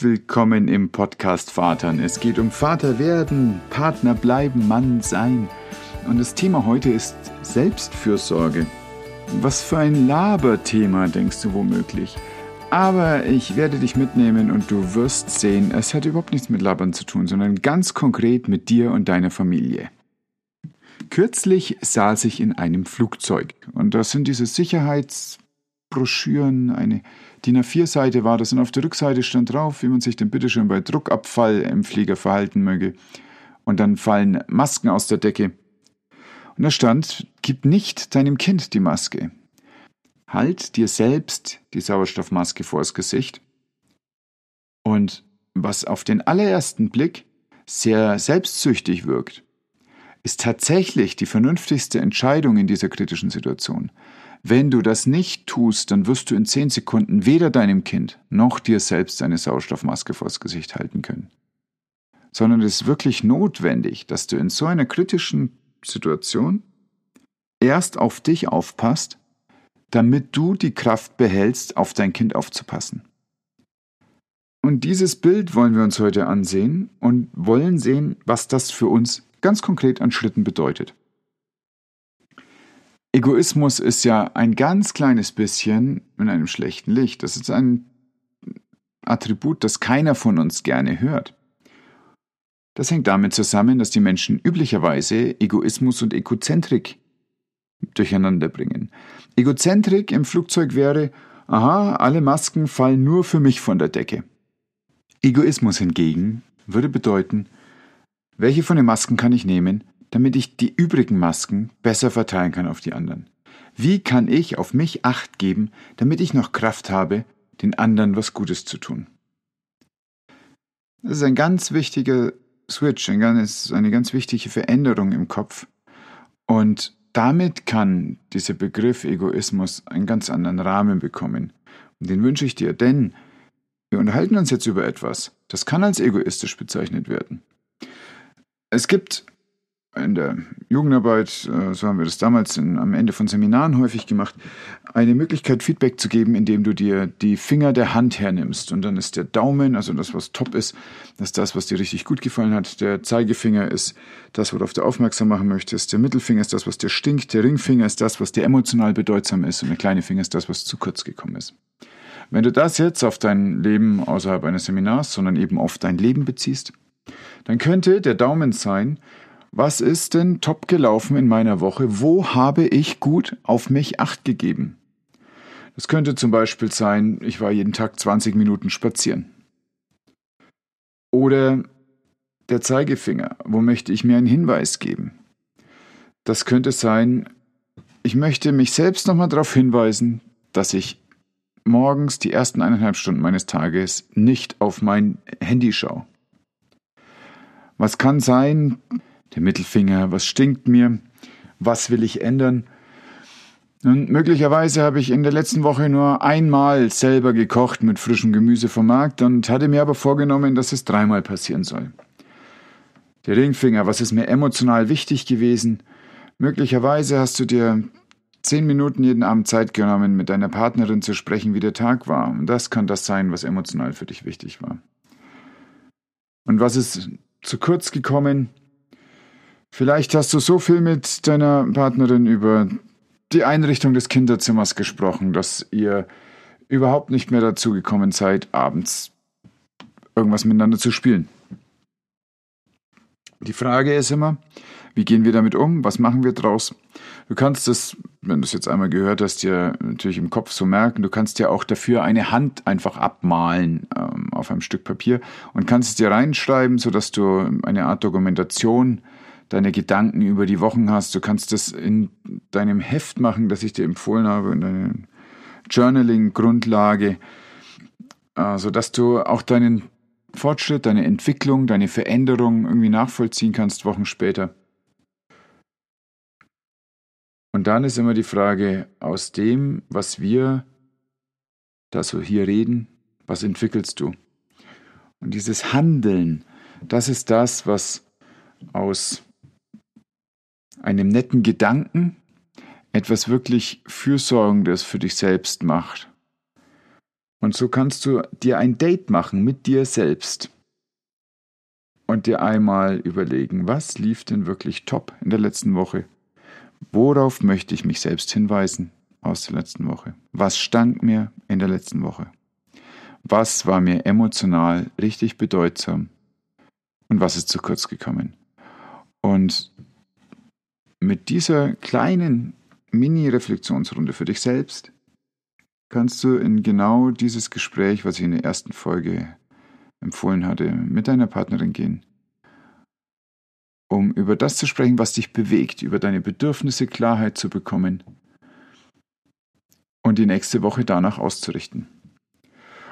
Willkommen im Podcast Vatern. Es geht um Vater werden, Partner bleiben, Mann sein. Und das Thema heute ist Selbstfürsorge. Was für ein Laberthema, denkst du womöglich. Aber ich werde dich mitnehmen und du wirst sehen, es hat überhaupt nichts mit Labern zu tun, sondern ganz konkret mit dir und deiner Familie. Kürzlich saß ich in einem Flugzeug und das sind diese Sicherheitsbroschüren, eine DIN A4-Seite war das und auf der Rückseite stand drauf, wie man sich denn bitteschön bei Druckabfall im Flieger verhalten möge. Und dann fallen Masken aus der Decke. Und da stand, gib nicht deinem Kind die Maske. Halt dir selbst die Sauerstoffmaske vors Gesicht. Und was auf den allerersten Blick sehr selbstsüchtig wirkt, ist tatsächlich die vernünftigste Entscheidung in dieser kritischen Situation. Wenn du das nicht tust, dann wirst du in zehn Sekunden weder deinem Kind noch dir selbst eine Sauerstoffmaske vors Gesicht halten können. Sondern es ist wirklich notwendig, dass du in so einer kritischen Situation erst auf dich aufpasst, damit du die Kraft behältst, auf dein Kind aufzupassen. Und dieses Bild wollen wir uns heute ansehen und wollen sehen, was das für uns ganz konkret an Schritten bedeutet. Egoismus ist ja ein ganz kleines bisschen in einem schlechten Licht. Das ist ein Attribut, das keiner von uns gerne hört. Das hängt damit zusammen, dass die Menschen üblicherweise Egoismus und Egozentrik durcheinander bringen. Egozentrik im Flugzeug wäre, aha, alle Masken fallen nur für mich von der Decke. Egoismus hingegen würde bedeuten, welche von den Masken kann ich nehmen, damit ich die übrigen Masken besser verteilen kann auf die anderen? Wie kann ich auf mich acht geben, damit ich noch Kraft habe, den anderen was Gutes zu tun? Das ist ein ganz wichtiger Switch, eine ganz wichtige Veränderung im Kopf. Und damit kann dieser Begriff Egoismus einen ganz anderen Rahmen bekommen. Und den wünsche ich dir, denn wir unterhalten uns jetzt über etwas, das kann als egoistisch bezeichnet werden. Es gibt in der Jugendarbeit, äh, so haben wir das damals in, am Ende von Seminaren häufig gemacht, eine Möglichkeit, Feedback zu geben, indem du dir die Finger der Hand hernimmst. Und dann ist der Daumen, also das, was top ist, das ist das, was dir richtig gut gefallen hat. Der Zeigefinger ist das, worauf du aufmerksam machen möchtest. Der Mittelfinger ist das, was dir stinkt. Der Ringfinger ist das, was dir emotional bedeutsam ist. Und der kleine Finger ist das, was zu kurz gekommen ist. Wenn du das jetzt auf dein Leben außerhalb eines Seminars, sondern eben auf dein Leben beziehst, dann könnte der Daumen sein, was ist denn top gelaufen in meiner Woche? Wo habe ich gut auf mich acht gegeben? Das könnte zum Beispiel sein, ich war jeden Tag 20 Minuten spazieren. Oder der Zeigefinger, wo möchte ich mir einen Hinweis geben? Das könnte sein, ich möchte mich selbst nochmal darauf hinweisen, dass ich morgens die ersten eineinhalb Stunden meines Tages nicht auf mein Handy schaue. Was kann sein, der Mittelfinger, was stinkt mir, was will ich ändern. Und möglicherweise habe ich in der letzten Woche nur einmal selber gekocht mit frischem Gemüse vom Markt und hatte mir aber vorgenommen, dass es dreimal passieren soll. Der Ringfinger, was ist mir emotional wichtig gewesen? Möglicherweise hast du dir zehn Minuten jeden Abend Zeit genommen, mit deiner Partnerin zu sprechen, wie der Tag war. Und das kann das sein, was emotional für dich wichtig war. Und was ist zu kurz gekommen? Vielleicht hast du so viel mit deiner Partnerin über die Einrichtung des Kinderzimmers gesprochen, dass ihr überhaupt nicht mehr dazu gekommen seid, abends irgendwas miteinander zu spielen. Die Frage ist immer, wie gehen wir damit um? Was machen wir draus? Du kannst es, wenn du es jetzt einmal gehört hast, dir natürlich im Kopf so merken. Du kannst dir auch dafür eine Hand einfach abmalen ähm, auf einem Stück Papier und kannst es dir reinschreiben, sodass du eine Art Dokumentation deine Gedanken über die Wochen hast. Du kannst das in deinem Heft machen, das ich dir empfohlen habe, in deiner Journaling-Grundlage, sodass du auch deinen Fortschritt, deine Entwicklung, deine Veränderung irgendwie nachvollziehen kannst, Wochen später. Und dann ist immer die Frage, aus dem, was wir da so hier reden, was entwickelst du? Und dieses Handeln, das ist das, was aus einem netten Gedanken etwas wirklich Fürsorgendes für dich selbst macht. Und so kannst du dir ein Date machen mit dir selbst und dir einmal überlegen, was lief denn wirklich top in der letzten Woche? Worauf möchte ich mich selbst hinweisen aus der letzten Woche? Was stank mir in der letzten Woche? Was war mir emotional richtig bedeutsam? Und was ist zu kurz gekommen? Und mit dieser kleinen Mini-Reflexionsrunde für dich selbst kannst du in genau dieses Gespräch, was ich in der ersten Folge empfohlen hatte, mit deiner Partnerin gehen, um über das zu sprechen, was dich bewegt, über deine Bedürfnisse Klarheit zu bekommen und die nächste Woche danach auszurichten.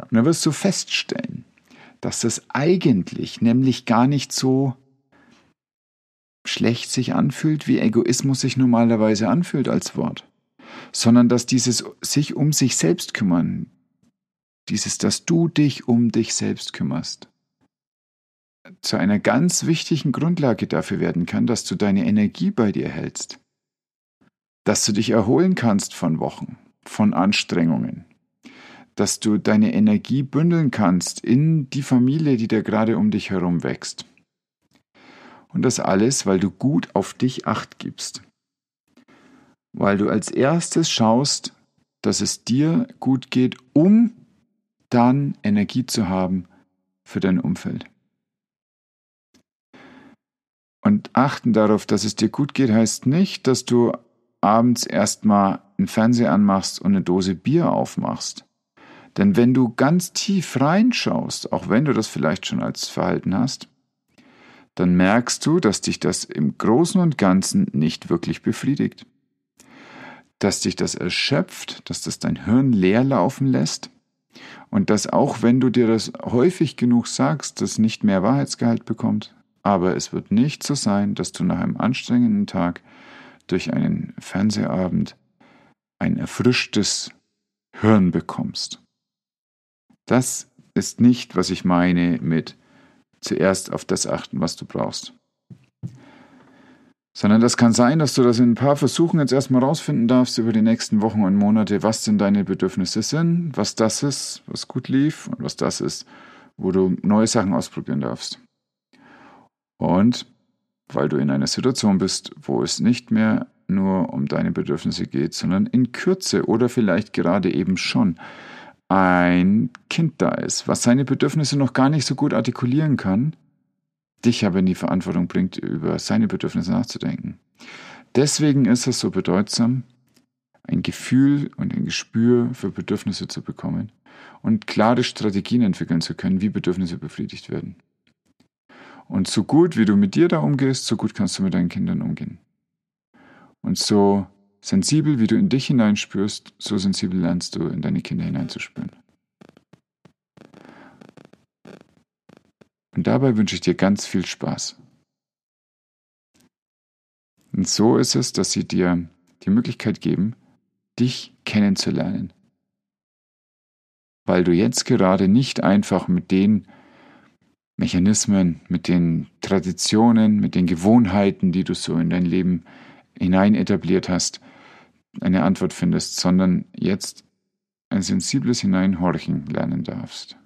Und dann wirst du feststellen, dass das eigentlich nämlich gar nicht so schlecht sich anfühlt, wie Egoismus sich normalerweise anfühlt als Wort, sondern dass dieses sich um sich selbst kümmern, dieses, dass du dich um dich selbst kümmerst, zu einer ganz wichtigen Grundlage dafür werden kann, dass du deine Energie bei dir hältst, dass du dich erholen kannst von Wochen, von Anstrengungen, dass du deine Energie bündeln kannst in die Familie, die da gerade um dich herum wächst. Und das alles, weil du gut auf dich acht gibst. Weil du als erstes schaust, dass es dir gut geht, um dann Energie zu haben für dein Umfeld. Und achten darauf, dass es dir gut geht, heißt nicht, dass du abends erstmal einen Fernseher anmachst und eine Dose Bier aufmachst. Denn wenn du ganz tief reinschaust, auch wenn du das vielleicht schon als Verhalten hast, dann merkst du, dass dich das im Großen und Ganzen nicht wirklich befriedigt. Dass dich das erschöpft, dass das dein Hirn leer laufen lässt und dass auch wenn du dir das häufig genug sagst, das nicht mehr Wahrheitsgehalt bekommt, aber es wird nicht so sein, dass du nach einem anstrengenden Tag durch einen Fernsehabend ein erfrischtes Hirn bekommst. Das ist nicht, was ich meine mit zuerst auf das achten, was du brauchst. Sondern das kann sein, dass du das in ein paar Versuchen jetzt erstmal rausfinden darfst über die nächsten Wochen und Monate, was denn deine Bedürfnisse sind, was das ist, was gut lief und was das ist, wo du neue Sachen ausprobieren darfst. Und weil du in einer Situation bist, wo es nicht mehr nur um deine Bedürfnisse geht, sondern in Kürze oder vielleicht gerade eben schon ein Kind da ist, was seine Bedürfnisse noch gar nicht so gut artikulieren kann, dich aber in die Verantwortung bringt, über seine Bedürfnisse nachzudenken. Deswegen ist es so bedeutsam, ein Gefühl und ein Gespür für Bedürfnisse zu bekommen und klare Strategien entwickeln zu können, wie Bedürfnisse befriedigt werden. Und so gut wie du mit dir da umgehst, so gut kannst du mit deinen Kindern umgehen. Und so Sensibel, wie du in dich hineinspürst, so sensibel lernst du in deine Kinder hineinzuspüren. Und dabei wünsche ich dir ganz viel Spaß. Und so ist es, dass sie dir die Möglichkeit geben, dich kennenzulernen. Weil du jetzt gerade nicht einfach mit den Mechanismen, mit den Traditionen, mit den Gewohnheiten, die du so in dein Leben hinein etabliert hast, eine Antwort findest, sondern jetzt ein sensibles Hineinhorchen lernen darfst.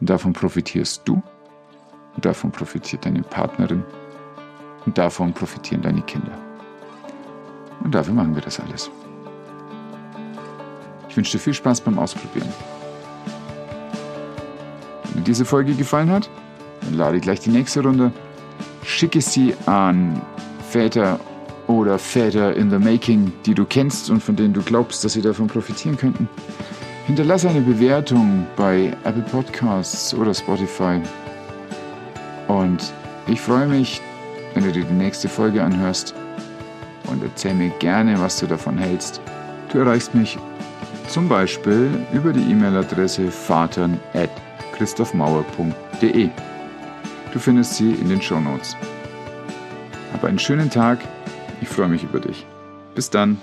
Und davon profitierst du, und davon profitiert deine Partnerin, und davon profitieren deine Kinder. Und dafür machen wir das alles. Ich wünsche dir viel Spaß beim Ausprobieren. Wenn dir diese Folge gefallen hat, dann lade ich gleich die nächste Runde. Schicke sie an Väter oder Väter in the Making, die du kennst und von denen du glaubst, dass sie davon profitieren könnten. Hinterlasse eine Bewertung bei Apple Podcasts oder Spotify. Und ich freue mich, wenn du dir die nächste Folge anhörst und erzähl mir gerne, was du davon hältst. Du erreichst mich zum Beispiel über die E-Mail-Adresse vatern.christophmauer.de. Du findest sie in den Show Notes. Hab einen schönen Tag ich freue mich über dich. Bis dann.